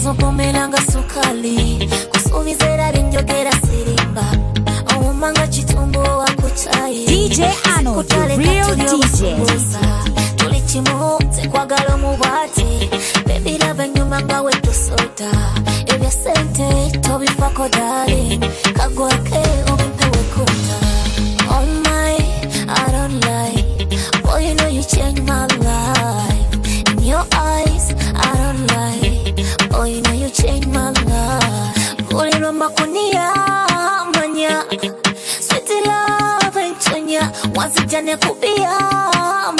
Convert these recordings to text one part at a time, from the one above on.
nzogomeranga sukali kusuubizera linjogera sirimba. Nga wetusota ebya sente tobifako dali kagwake obipewekuta oh my, I don't lie. Boy, you know you changed my life. Change my life. my makunia manya. Sweet love and chanya. Wazijane kubia manya.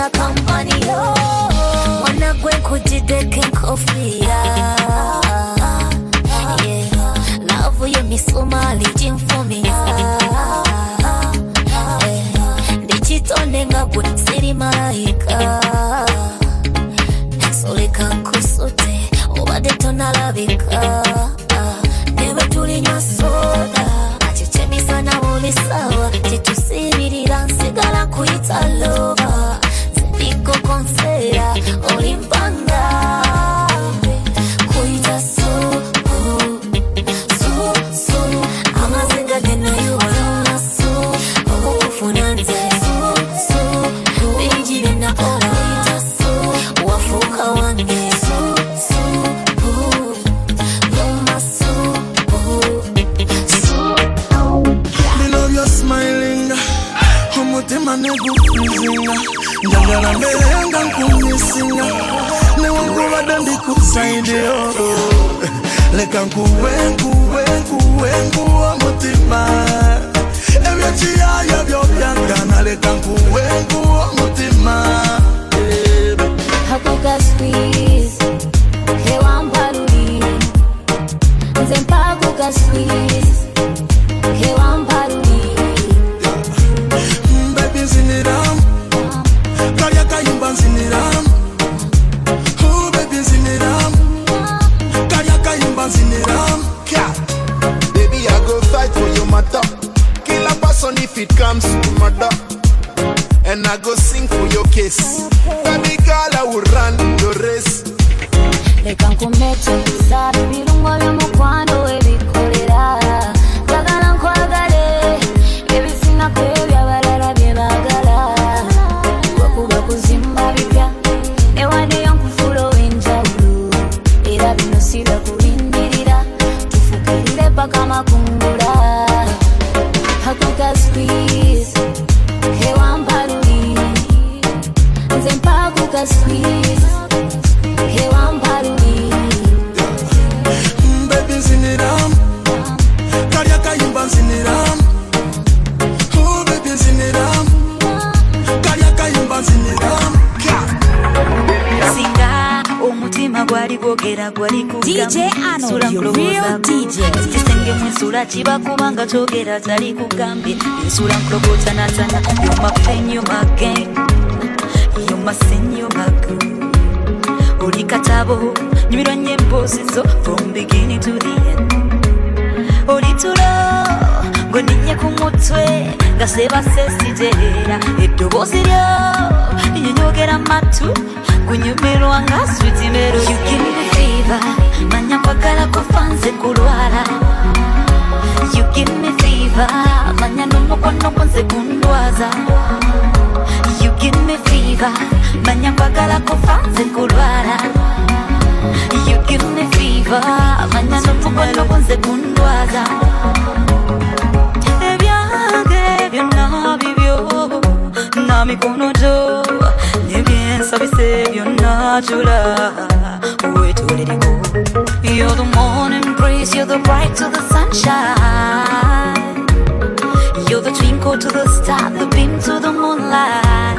a come mutwe gaseba sesigera eddoboozi lyo linyogera matu kunyumirwa nga switimero manya kwagala kufa nze kulwala yugimifiva manya nomukwano kunze kundwaza. Yugimifiva manya kwagala kufa nze kulwala yugimifiva manya nomukwano kunze kundwaza. me kuno do You can't stop yourself, you're the morning breeze, you're the bright to the sunshine. You're the twinkle to the star, the beam to the moonlight.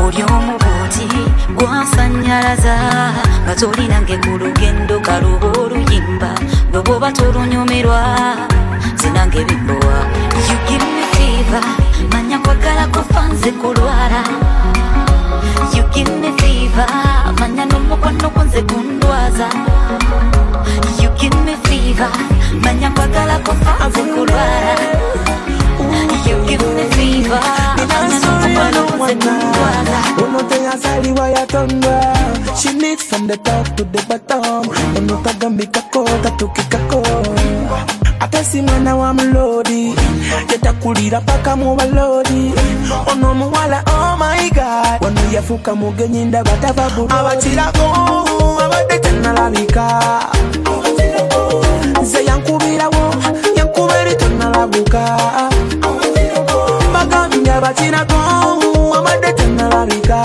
Oriyomu boti, gwansanyalaza Nga tolinange ku lugendo kaluba oluyimba Lwe bwoba tolunyumirwa sinange bimbowa You give me fever, kwagala kufa nze kulwala you give me fever. Manya n'omukwano gwo nze kundwaza you give me fever. Manya kwagala kufa nze kulwala you give me fever. Manya n'omukwano gwo nze kundwaza Unote yazaliwa yatondwa She needs from the top to the bottom Unotagambika kota tukikako si mwana wa muloodi tetakulira paka mu baloodi ono omuwala omyga oh wano yafuuka mugenyi ndaba tava buloodi abakirago abadde tenalabika nze yankubirawo yankuba eri tonalabuka bagambye abakirago abadde tenalabika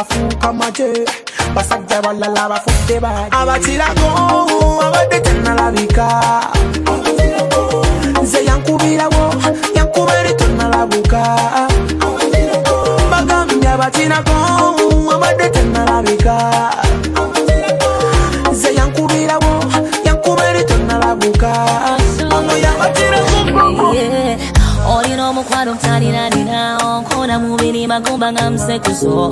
bafuuka maje basajja balala bafudde bali abakirago abadde tenalabika nze yankubirawo yankuba eri tonalabuka bagambye abakirago abadde tenalabika nze yankubirawo yankuba eri tonalabuka olina omukwano obutalira ninawo nkona mubiri magumba nga msekuso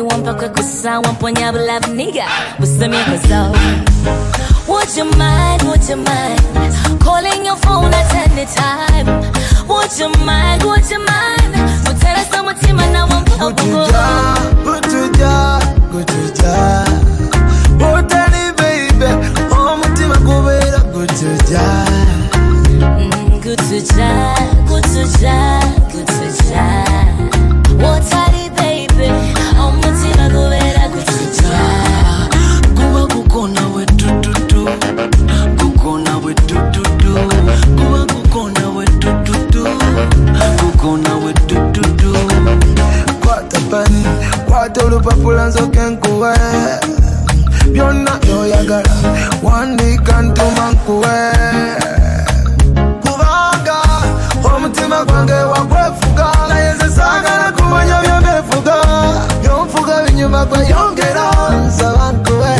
wampa love baby wampa kwekusa wamponya bulavu niga busemyekozo Would you mind, would you mind Calling your phone at any time? Would you mind, would you mind? Kuteresa mutima na wampa bugo kutuja kutuja utali baby omutima gubeera gutuja Mm, Good to olupapula nsoke nkuwe. Byonna byoyagala wandika ntuma nkuwe kubanga omutima gwange wagwefuga naye nze saagala kumanya byondefuga byonfuga binyuma gweyongera nsaba nkuwe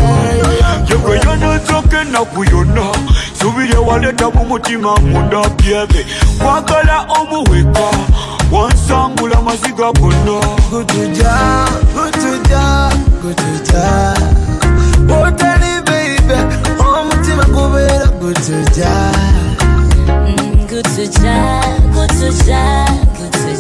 yegweyonetsoka ennaku yonna subiri ewaleta mu mutima munda byebe kwagala omuweka wansangula maziga gonna Gutuja, gutuja, gutuja Utali baby, omutima gubeera gutuja Mm, Good to ja, good to ja, good to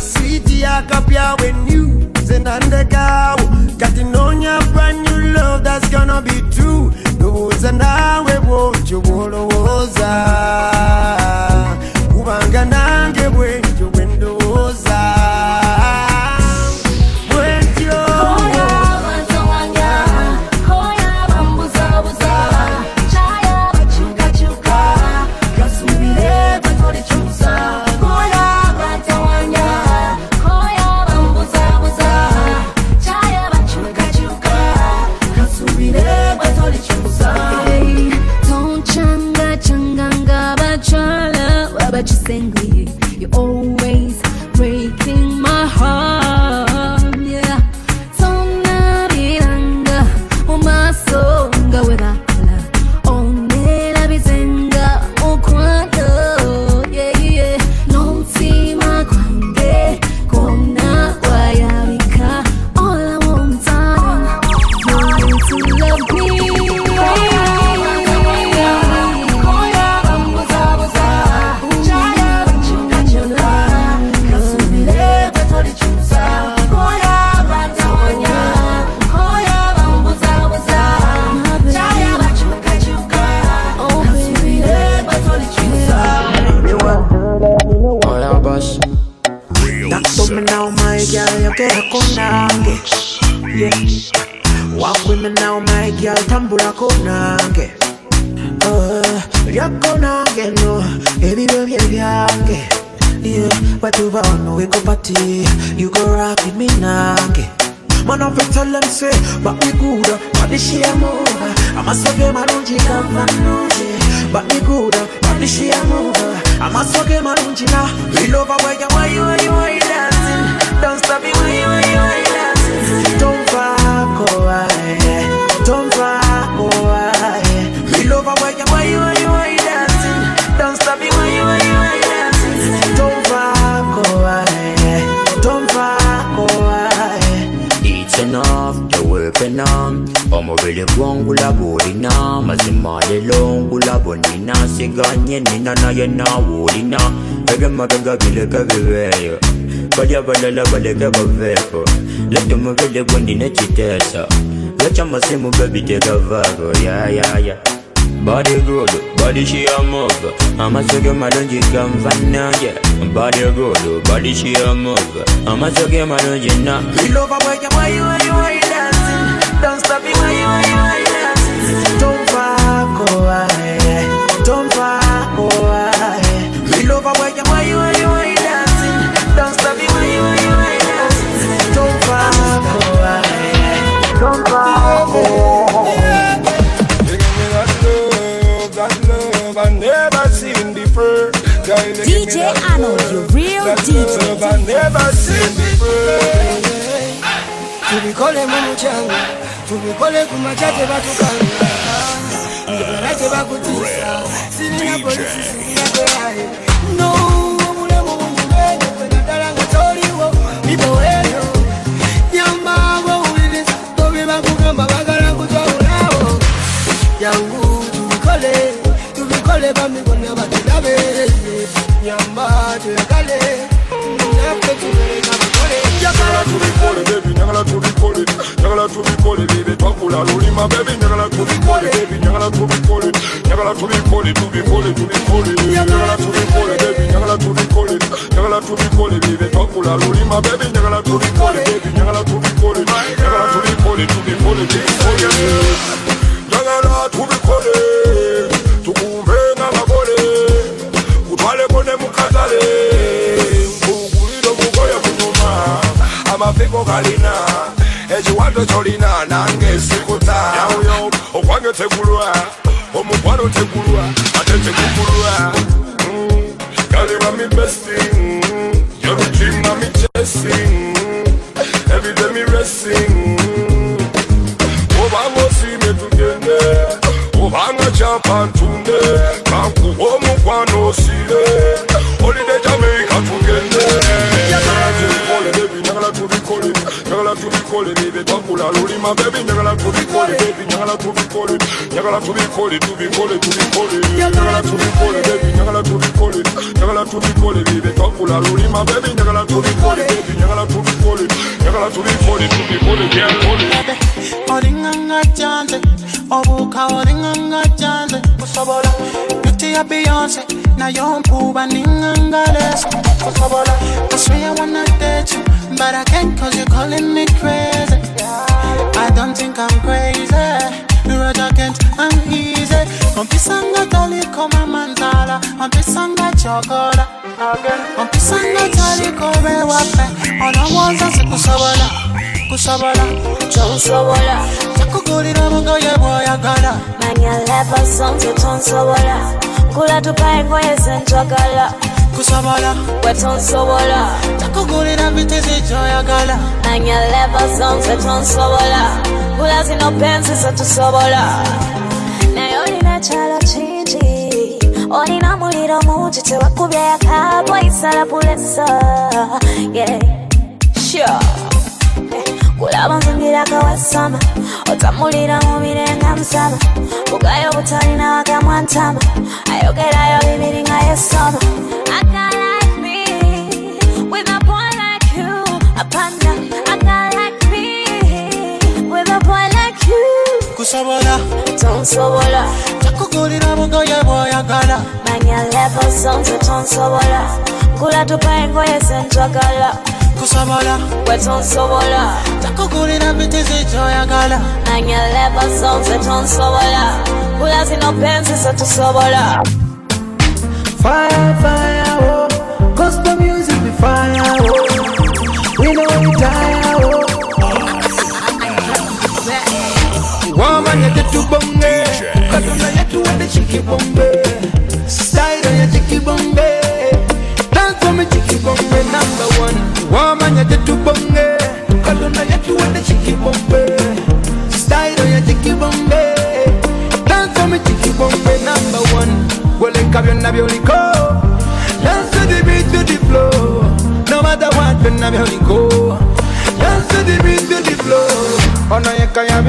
yafuna kaswiti yakapyawe new zenandekawo kati nonya brand new love that's gonna be true. Ndowooza nawe bwotyo bwolowooza tambulako nange. Uh, no ebibyo bye byange batuba ono we go party. You go rock with me nange. Man of it tell them say But me good But the share move I'm a sucker marunji kavanuje But on omubiri gwongulaba olina mazima lero ngulaba nina siganye nina naye naawe olina ebyemabega bireke bibeeyo bali abalala baleke baveeko leta omubiri gwe ndina ekiteesa lwekyamasimu bebitegavaako yayaya Body good, body she a move amasoge ganva nange Body good, body she a move amasoge malungi na We love why you why Don't stop me you you you Don't fuck Don't fuck love you you you you dancing Don't stop me you you you dancing Don't fuck Don't fuck love I never seen before. Girl, you me DJ Arnold, love, real DJ. I never seen before. Tubikole mu mucanga tubikole ku makyate batukanga. Njagala tebakutiisa sirina polisi sirina kweraye no obulamu bungumenye kwenaddala nga toliwo biboweeyo nyambaabo owuliriza tobye bakugamba bagala kutwawulawo yangu tubikole tubikole bami bonna batulabe nyamba tuyagale njagala tubikole baby njagala tubikole njagala tubikole bibe twakula lulima baby njagala tubikole baby njagala tubikole njagala tubikole tubikole tubikole njagala tubikole baby njagala tubikole njagala tubikole bibe twakula lulima baby ekitalo kyolina nange esikuta yawuyo okwange tegulwa omukwano tegulwa ate tegugulwa galibami mm, besting mm, yorutima mi chasing mm, evidemi racing obanga osiimye tugende obanga kyapanta twakula lulima bebi njagala tubikole bebi njagala tubikole njagala tubikole tubikole tubikole njagala tubikole bebi njagala tubikole njagala tubikole bibe twakula lulima bebi njagala tubikole bebi njagala tubikole njagala tubikole tubikole tubikole olinganga jante obuka olinganga jante kusobola beauty ya beyonce nayo mpuba ninganga leso kusobola I swear I wanna date you but I can't cause you're calling me crazy I don't think I'm crazy. A can't I'm easy. Ompisanga tali koma mandala. Ompisanga chokola Ompisanga tali kore wape. Onawoza se kusobola Kusobola tonsobola Takugulira bugoye bwoyagala manya leva sonze tonsobola nkula tupaye engoye zentwagala Kusobola gwe tonsobola Takugulira bitezi kyoyagala manya leva sonze tonsobola nkula zino pensi zetusobola naye olina kyalo kingi olina muliro mungi tewakubya yakabwa isala pulesa yeah. sure. Kulaba nzungira kawasama otamulira mu mirenga musama bugayo butalina wagamwa ntama ayogerayo bibiri nga yesoma I got like me, with a boy like you. Apana, I got like me, with a boy like you. Kusobola. Tonsobola, Takugulira bugoye bwoyagala. Manya level songs tonsobola. Nkula tupaye engoye zentwagala kusobola wetonsobola takugulira nanyeleva sonze tonsobola zino pensi zetusobola Fire, fire, oh. Gospel music be fire, oh. We know we tire, oh. Woman, you get to bonge. Kaduna, you to want the chicky bombe. Style, you chicky bombe. Dance for me, bombe, number one. Woman, you get to bonge. Kaduna, you to want the bombe. Style, you chicky bombe. Dance for me, chicky bombe, number one. Well, in Cabion, Nabiolico. Dance to the beat, to the flow. No matter what, when Nabiolico. Dance the beat, to the flow. Yeka ya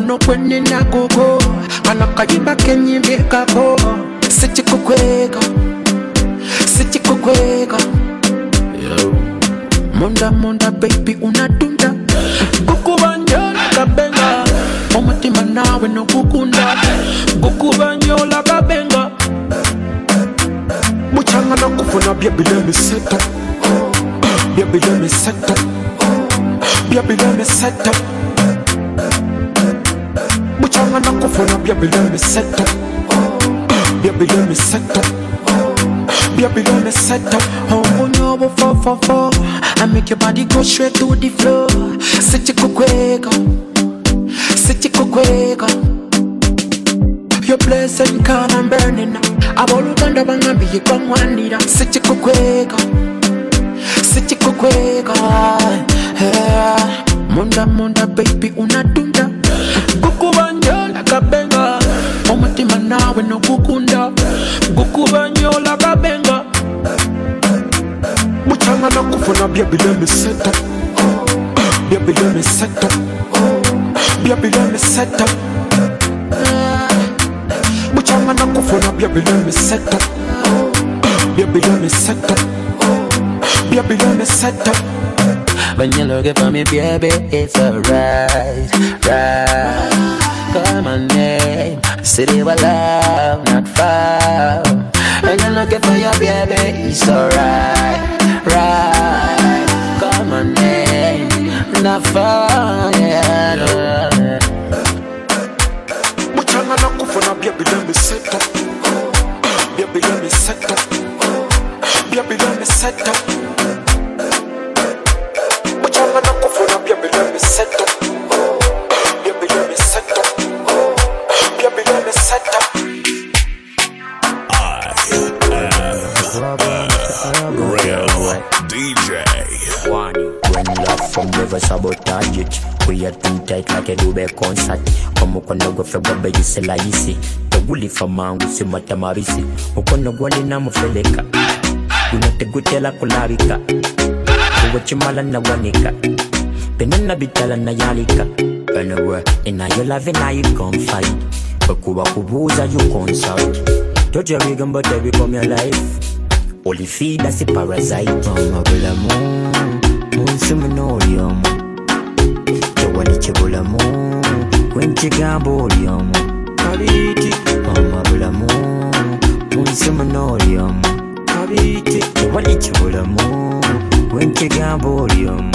guno mukano gwenina gugo kano sichikukweka Your blessing come and burning Aboluganda bangambiye kwangwanira sichikukweka sichikukweka yeah. Munda munda baby unadunda Gukubanyola kabenga. Omutima nawe nogukunda Gukubanyola kabenga. Muchanga nakufuna byebilemiseta Byebilemiseta Byebilemiseta muchanga nakufuna byebilemiseta byebilemiseta byebilemiseta When you're looking for me, baby, it's alright, right. Call my name, city where love not far. When you're looking for your baby, it's alright, right. Call my name, not far, yeah. Nakufuna byebilemiseta byebilemiseta byebilemiseta muchanga nakufuna byebilemiseta byebilemiseta byebilemiseta Real DJ. When love from never sabotage it We are too tight like a dube concert Como cuando go for baba you say la yisi gulifa mangu simata mabisi mukono gwalina mufeleka guno tegutera kulabika kuwekimala nawanika penena bitala nayalika Anyway, in your love and you confide Bekuba kubuza you consult but they become your life? Only feed us a parasite. Mama bula mu. Munsi muno oli omu Tewali kibulamu Kwenkigamba oli omu Kabiti Mama bula mu Munsi muno oli omu Kabiti Tewali kibulamu Kwenkigamba oli omu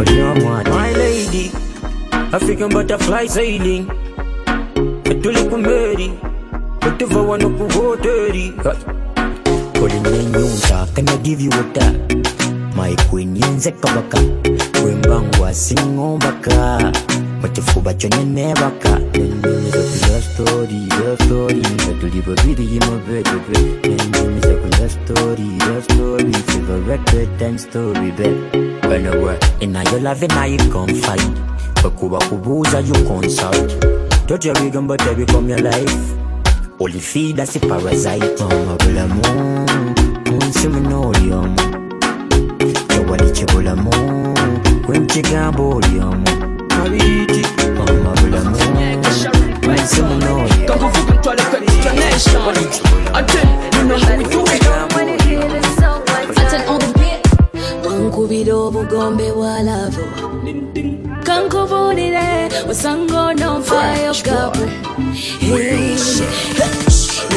Oli omu ati. My lady African butterfly sailing. Tuli kumeri Kutuva wano kuhoteri Kolina nyunta Can I give you a tap My queen yenze kabaka. Wembangwa singombaka Mukifuba kyo nenebaka Nendimiza ku love story, love story. Tuli babiri yimabebebe Nendimiza ku love story, love story. Record bedtime story, babe. Anyway, in your love and you confide Bekuba kubuza you consult? You vegan but they become your life. Only feed us a parasite. Mama bula mu Munsi muno oli omu Tewali kibulamu nation Again, you know how we do it wankubira obugombe bwa lavo kankubulire osanga ononfayo gabu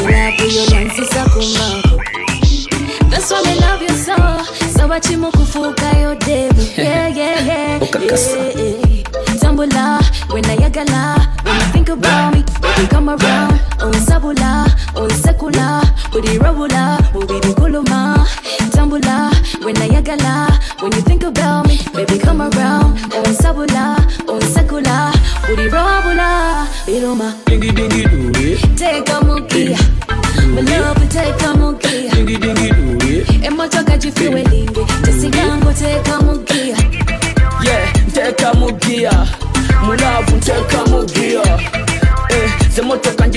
mirapu yo nansisa kumako That's why me love you so Sawa chimu kufukayo devu Yeah, yeah, yeah Ukakasa. yeah, yeah. Tambula, when I yagala When you think about me, baby come around On sabula, on sekula Budi rabula, budi kuluma Tambula, when I yagala When you think about me, baby come around. On sabula, on sekula Budi rabula, iluma. Dingy dingy do it Take a mukia My love, take a mukia Dingy dingy do it emotoka gifiwe lingi tesigango teeka mugiya Yeah, Mulavu nteka mugia Eh, ze motoka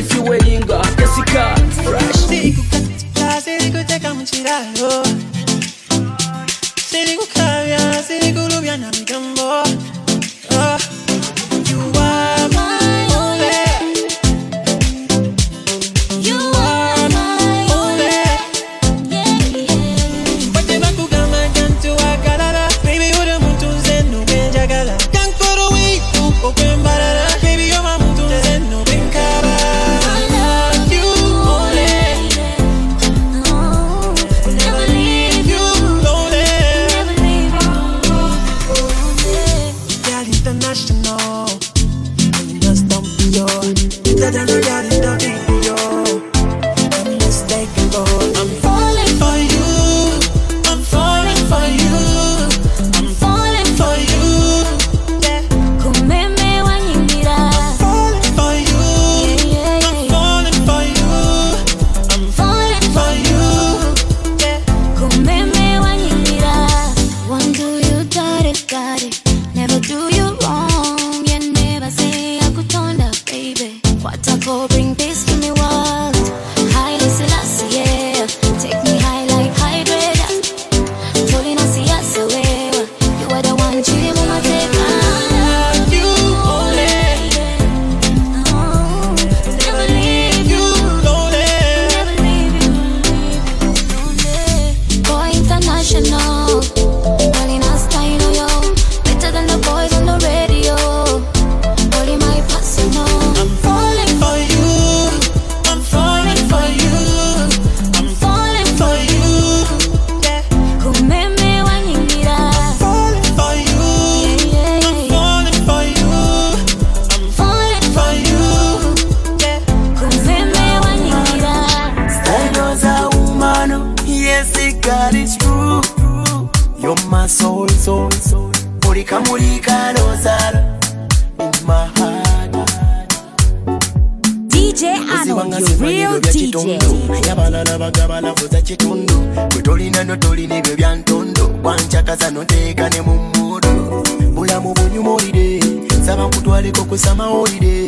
wancakasa noteeka ne mu mmudu bulamu bunyumulire saba nkutwaleko kusama olide.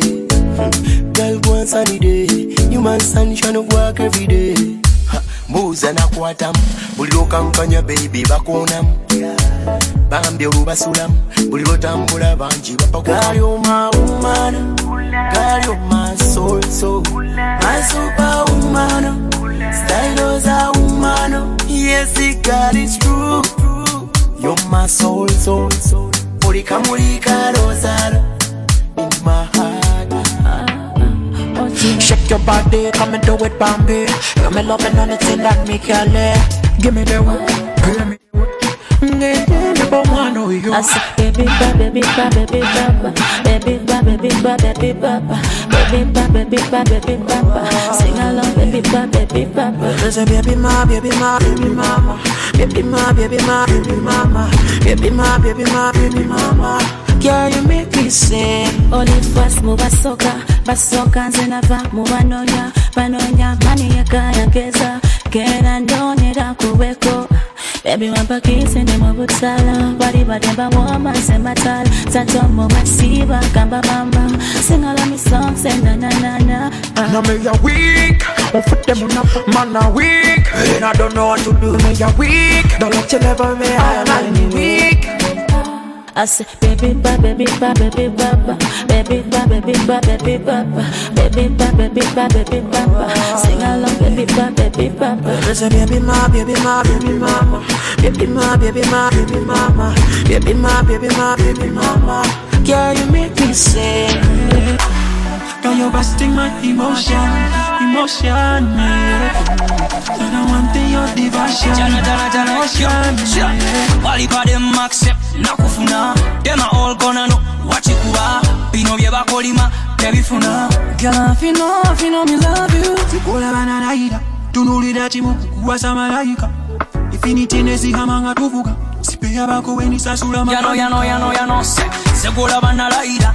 Gal gwansanide eh. human sunshine work every day. Ha, mbuuza nakwatamu buli lwokankanya baby bakonamu bambi olubasulamu buli lwotambula bangi bapagali omawumana gali masupawumano stylo za umano yes God is true You're my soul, soul, soul Ulikamulika rosara in my heart Shake your body, come and do it, Bambi. You me loving anything that me can. Give me the one, give me the one. Ngeke mwana uyo I said, baby ba, baby ba, baby ba, ba. baby ba, baby ba, baby ba, ba. baby ba, baby ba, baby ba. Sing along, baby ba, baby ba, ba. There's a baby ma, baby ma, baby mama Baby ma, baby ma, baby mama. Baby ma, baby ma, baby mama. Girl, you make me sing. Olifas mu basoka basoka nze nava mu banoonya banoonya mani yakayageza kera ndonera kubeko bebi wampakise ndi mu butala bali bademba womanse matala tatomo basiba gamba bamba singala misonse nananana Now me a weak On foot them on up, man a weak. And I don't know what to do, me a weak. Don't let you never me I am any weak I say, baby ba, baby ba, baby ba, ba. baby ba, baby ba, baby ba, ba. baby ba, baby ba, baby ba, ba. Sing along, baby ba, baby ba, ba. There's a baby ma, baby ma, baby mama Baby ma, baby ma, baby mama Baby ma, baby ma, baby mama Girl, you make me sing Girl, you're busting my emotion, emotion, yeah. And I want your devotion, Jana jana jana devotion, yeah. walipa dem accept nakufuna dem a all gonna know wakikuba bino bye bakolima tebifuna Girl, if you know, if you know me love you Sikola bananaida, tunulira chimu kuwasa malaika Infinity nezihamanga tuvuga Sipeya bako weni sasula yano yano yano yano se sekola banalayira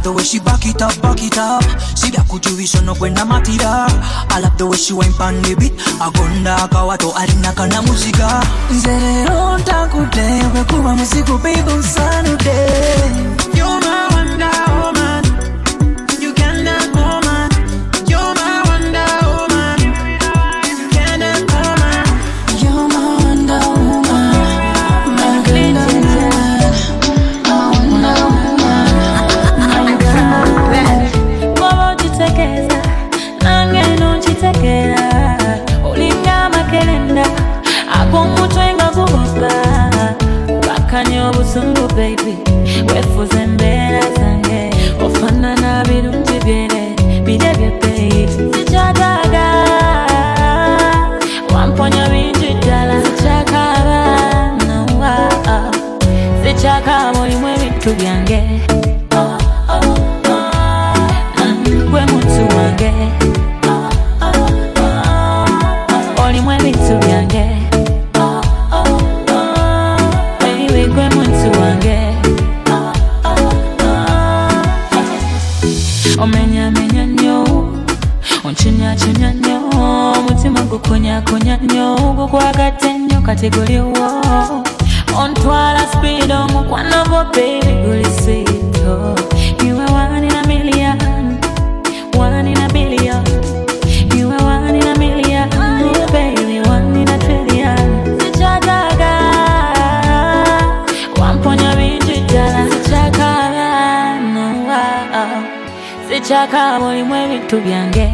love the way she back it up, back it up. See that could you be kujubisa nokwenda matira I love the way she wine pan the beat. Agonda akawato alina kana muziga nze leero ntakudde bwekuba muzigo baby nsanudde You're my wonder woman ag'omutwe nga obusungu baby. Wefuza embeera zange. Ofaanana birungi byere bire bye baby sikyagaaga wamponya bingi ddala sikyakaaba nowa sikyakaaba ebintu byange. Muntu wange. Olimu ebintu byange nnyo gukwagadde nnyo kati guliwo ontwala speed omukwano gwo guli you are one in a million one in a billion. Are one in a million baby one in a trillion. Sikyagaaga wamponya bingi ddala sikyakaaba nowa sikyakaaba olimu ebintu byange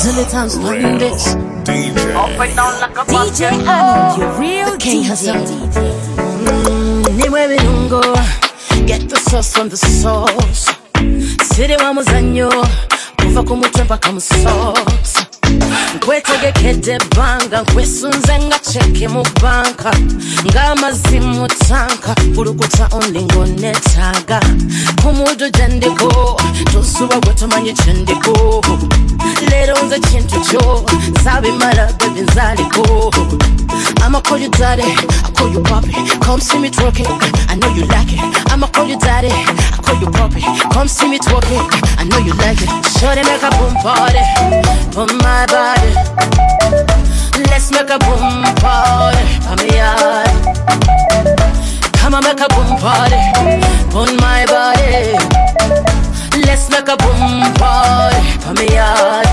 Zilly times loving this. DJ. DJ Anno, your real king hustle. Mm, sauce from the sauce. Siri wa muzanyo, kuva ku mutwe mpaka socks. Nkwetegekedde ebbanga nkwesunze nga ceke mu banka ng'amazzi mu tanka kulukuta ondi ng'onetaaga ku muddu gye ndiko tosuba gwe tomanyi kye ndiko leero nze kintu kyo zabimala bebi nzaliko I'ma call you daddy, I call you papi. Come see me twerking, I know you like it. I'ma call you daddy, I call you papi. Come see me twerking, I know you like it. Shorty make a boom party, for my body. Let's make a boom party, for me yard. Come on, make a boom party, on my body. Let's make a boom party, for me yard.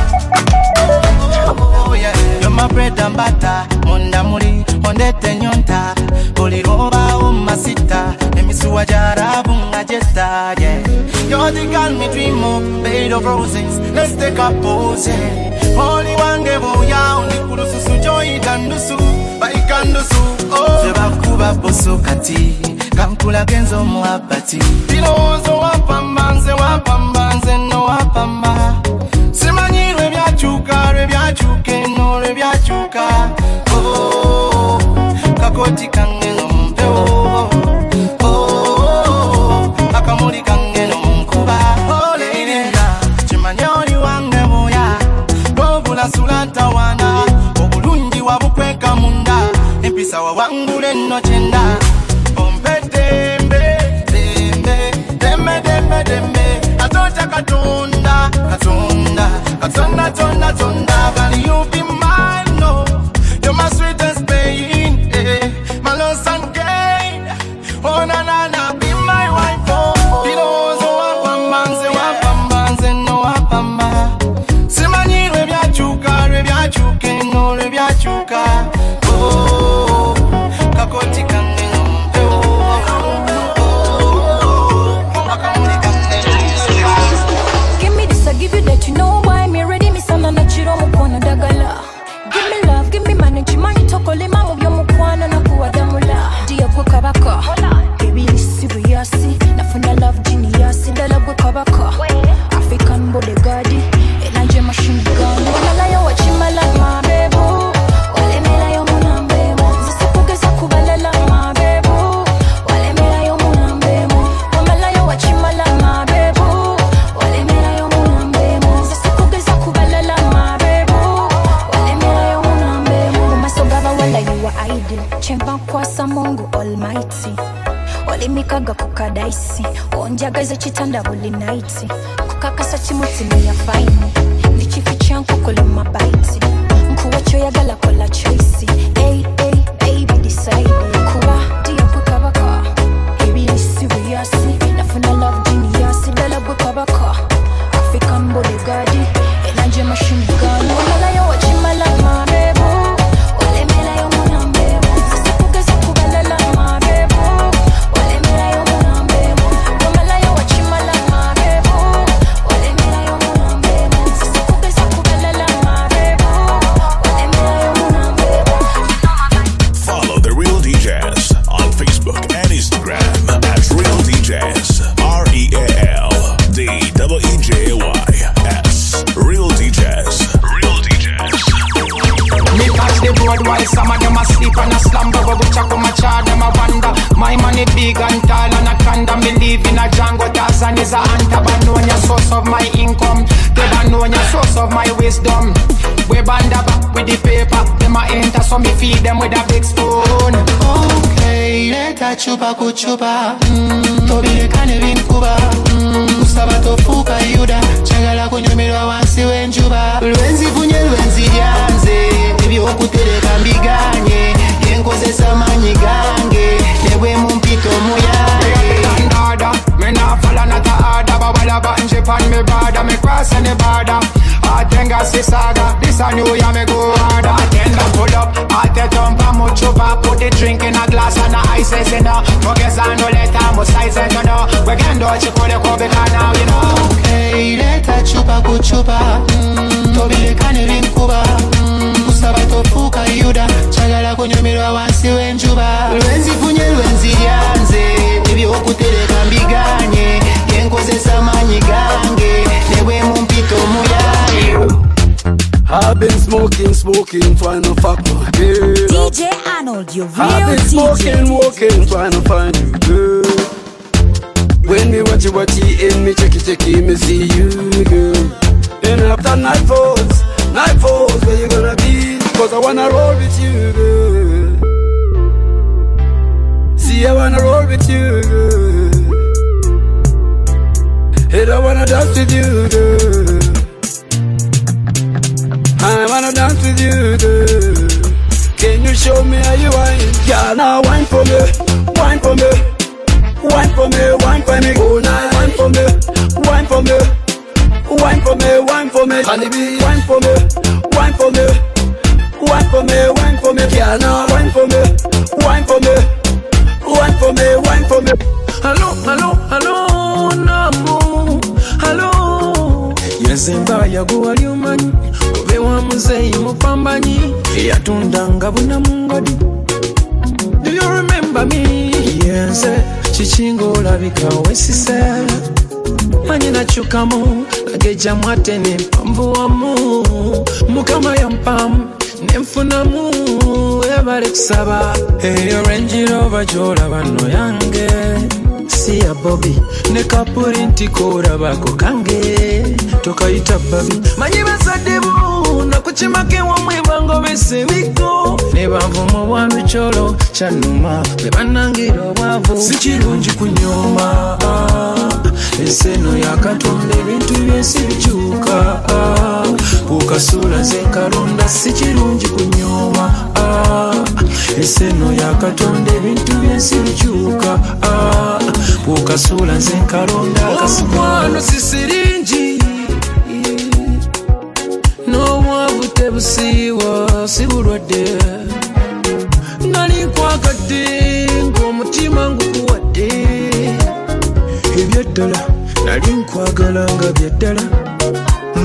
Oh, yeah. You're my bread and butter munda muli ondete nyonta buli lwobawo masita emisuwa gyarabu nga jetta yeah. You're the girl me dream of bed of roses let's take a pose yeah. Oli wange boya ndi ku lususu gyoyita ndusu. Bayika ndusu oh. tebakuba boso kati kankulage nze omuwabati birowoozo wapamba nze wapamba nze no wapamba. Simanyi lwe byakyuka lwe byakyuka eno lwe byakyuka Oh, kakoti kange ideal, kyempa nkwasa Mungu almighty. olimikaga kukadaisi. Onjagaza kitanda buli naiti kukakasa kimutima ya faini ndikifi kyankukole mabaiti. Nkuwa kyoyagala kola choice hey, hey, baby decide wisdom. We band up with the paper. Them a enter so me feed them with a big spoon. Okay, leta chupa kuchupa. Mm, Tobirikane binkuba mm, Kusaba tofuuka yuda. Chagala kunyumirwa wansi w'enjuba Lwenzifunye lwenzi Si saga. This a new year me go harder. Atenda pull up. Ate tumpa mu chupa Put the drink in a glass and a ice is in a Muggers and no letter Mu size and no We can do it you the know. Okay, leta chupa kuchupa mm, tobirekane binkuba mm, kusaba tofuuka yuda. Kyagala kunyumirwa wansi w'enjuba. Lwenzifunye lwenziryanze ebyokutereka mbiganye yenkozesa maanyi gange. Ne bwe mumpita omuyaye I've been smoking, smoking, trying to fuck my girl. DJ Arnold, your real I've been smoking, walking, trying to find you, girl. When me watch you, watch you in me, checky, checky, me see you, girl. Then after night falls, night falls, where you gonna be? Cause I wanna roll with you, girl. See, I wanna roll with you, girl. And I wanna dance with you, girl. I wanna dance with you, girl. Can you show me how you wine? Yeah, now wine for me, wine for me, wine for me, wine for me. Oh, now wine for me, wine for me, wine for me, wine for me. Honey nakyukamu nagejjamu ate nempanvuwamu mukama yampamu nenfunamu ebale kusaba. Eyo renjirova gyolaba no yange. Si ya bobi ne kapulinti koolabako kange. Tokayita babi manyi bazadde bo nakukimake wamwebanga besebiko ne banvuma obwandu kyolo kyanuma bwe bannangira obwavu si kirungi kunyooma ensi eno yakatonda ebintu byensi bikyuka bukasuula zenkalonda si kirungi kunyooma ensi eno yakatonda ebintu byensi bikyuka bukasuula zenkalonda omukwano sisiringi n'obwavu tebusiiwa si bulwadde. Nali nkwagadde ng'omutima ngukuwadde. Ebyaddala nali nkwagala nga byaddala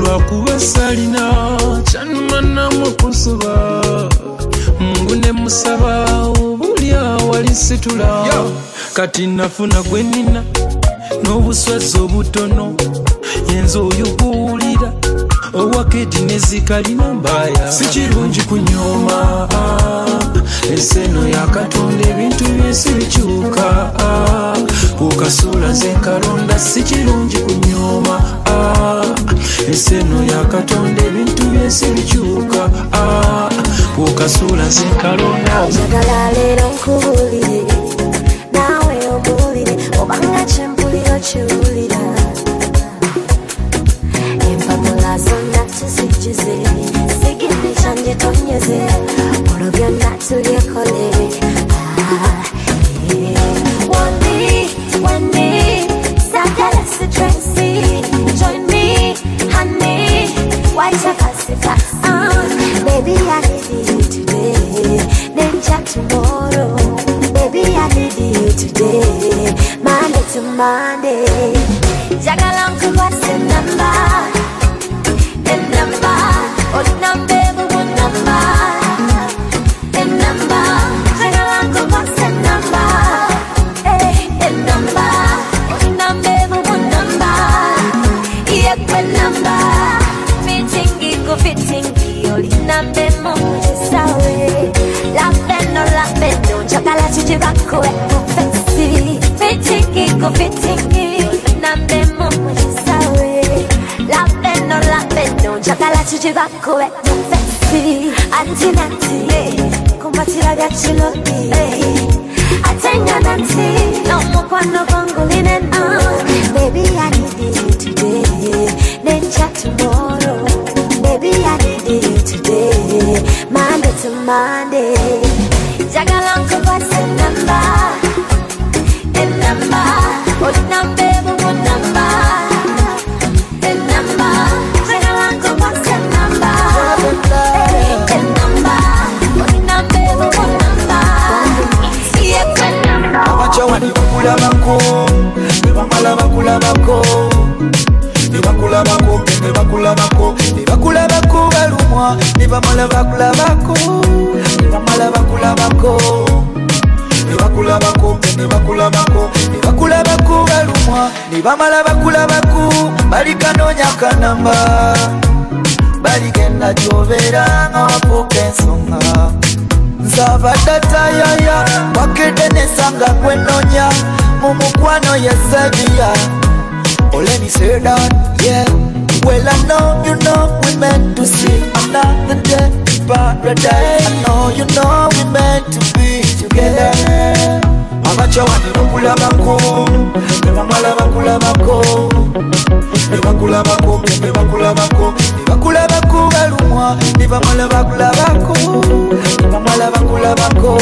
lwakuba salina kyanumanamu kusuba mungu ne musaba obulya wali situla. Kati nafuna gwe nina n'obuswazi obutono. Yenza oyo guwulira owakedi nezikalina mbaaya si kirungi kunyooma. Ensi eno yakatonda ebintu byensi bikyuka. Bukasuula zenkalonda si kirungi kunyooma. Ensi eno yakatonda ebintu byensi bikyuka. Bukasuula zenkalonda njagala leero nkubulire naawe obuulire obanga kyempuliro kiwulira tubyekole Ah, eh. Wandi, Wendy, Sagala, join me, honey. Baby, I need you today. Then chat tomorrow. Baby, I need you today. To what's the number? Fitting, go fitting. Jagala, chichi, bako, ekufesi. Anti, nanti. Kumbatira vya chiloni. Atenga nanti. No mukwano kwangu linena. Baby, I need you today. Then chat tomorrow. Baby, I need you today. Monday to Monday. Jagala nkubase number. bako bebangala bakula bako. Nebakula bako mpe nebakula bako. Nebakula bako balumwa nebamala bakula bako. Nebamala bakula bako. Nebakula bako mpe nebakula bako. Nebakula bako balumwa nebamala bakula bako. Balikanonyakanamba baligenda gyoberanga wafuuka ensonga nzava datayaya wakedde nesanga gwenonya mu yesebiya Oh, let me say that, yeah. Well, I know you know we meant to see another day in paradise. I know you know we meant to be together. abakyawane bakulabako nebamala bakulabako nebakulabako nebakulabako nebakulabako balumwa nebamala bakulabako nebamala bakulabako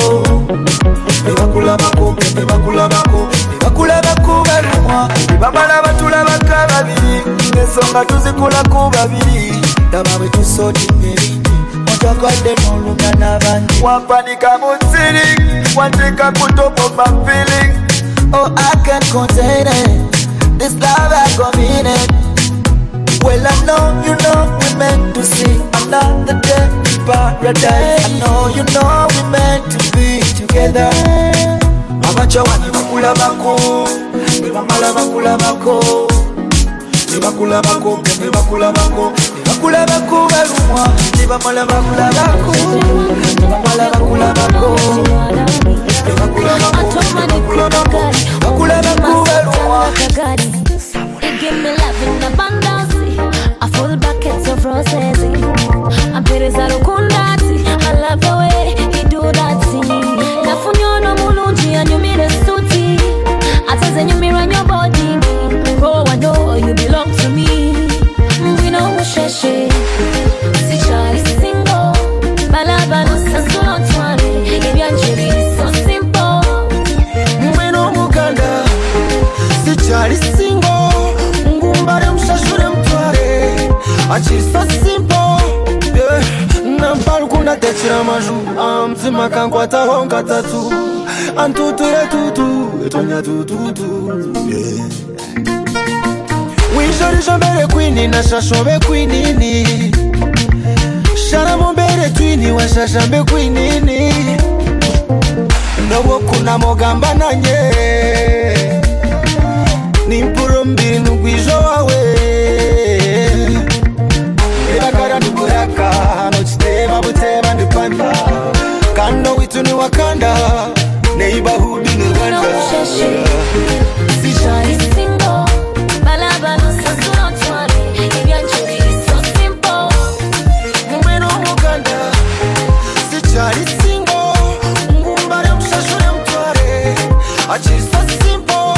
nebakulabako nebakulabako nebakulabako balumwa nebamala batulabako ababiri ensonga tuzikulaku babiri laba bwe tusotineri ebingi otagadde n'olumya n'abandi wampanika mu nsiri wanteeka ku top of my feeling. Oh I can't contain it. This love I committed well I know you know we meant to see another day in paradise. I know you know we meant to be together. Abacawa ne bakulabako ne bamala bakulabako ne bakulabako ne bakulabako ne bakulabako balumwa ne bamala bakulabako ne bamala bakulabako ne bakulabako bakulabako balumwa give me love in abundance, a full bucket of roses. Ampereza rukundati, kankwataho nkatatu antuture tutu etonya tututu winjorisho mbere kwini nashashobe kwinini. Sharamo mbere twini washashambe kwinini. Nobwokuna mogamba nanye. Nimpuro mbiri nugwijo singo ngumbale mushashure mutware akisa simple.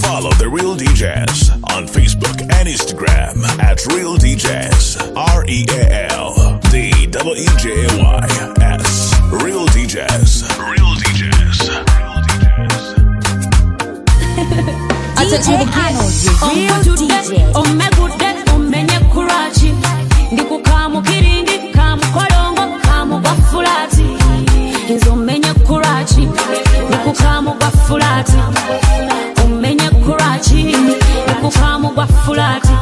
Follow The Real DJs on Facebook and Instagram at Real DJs. R E A L D W E J A Y tetuluganoye omegudde omenye kulwaki ndikukamukirindi kamukolongo kamugwa fulaati nze omenye kulwaki ndikukamugwa fulaati omenye kulwaki ndikukamugwa fulaati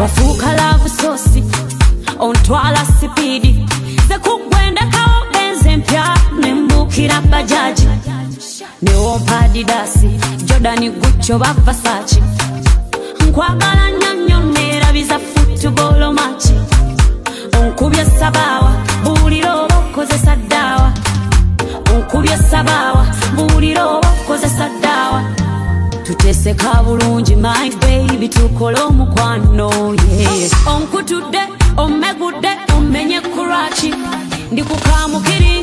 wafuuka lavusosi ontwala guccio bavasaci nkwagala nnyo nnyo neerabiza futubolo maki onkubye sabaawa buulira oba okozesa ddaawa. Onkubye sabaawa buulira oba okozesa ddaawa. Tuteseka bulungi my baby tukole omukwano yeah. onkutudde omegudde omenye kuraki ndikukamukiringi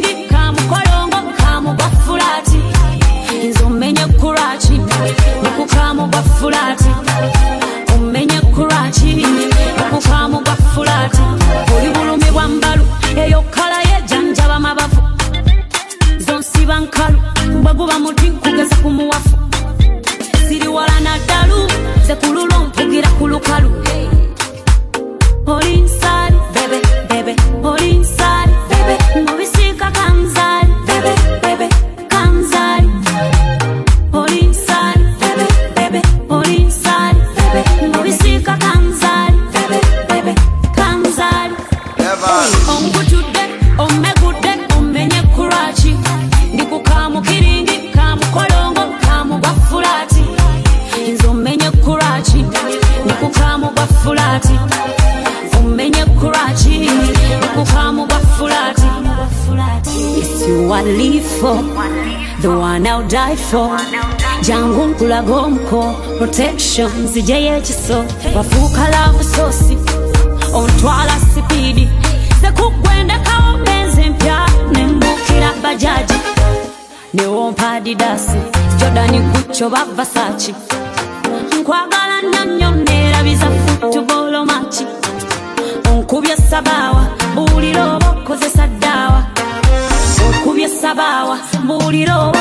fulati protection zijeyo ekiso. Wafuuka love sosi, ontwala sipiidi. Sekugwendekawo benzi empya, nembukira bajaji. Newompa adidasi, Jordani Gucci oba Versace. Nkwagala nnyo neerabiza futubolo maki. Onkubye sabaawa, mbuulira oba okozesa ddaawa. Onkubye sabaawa, mbuulira oba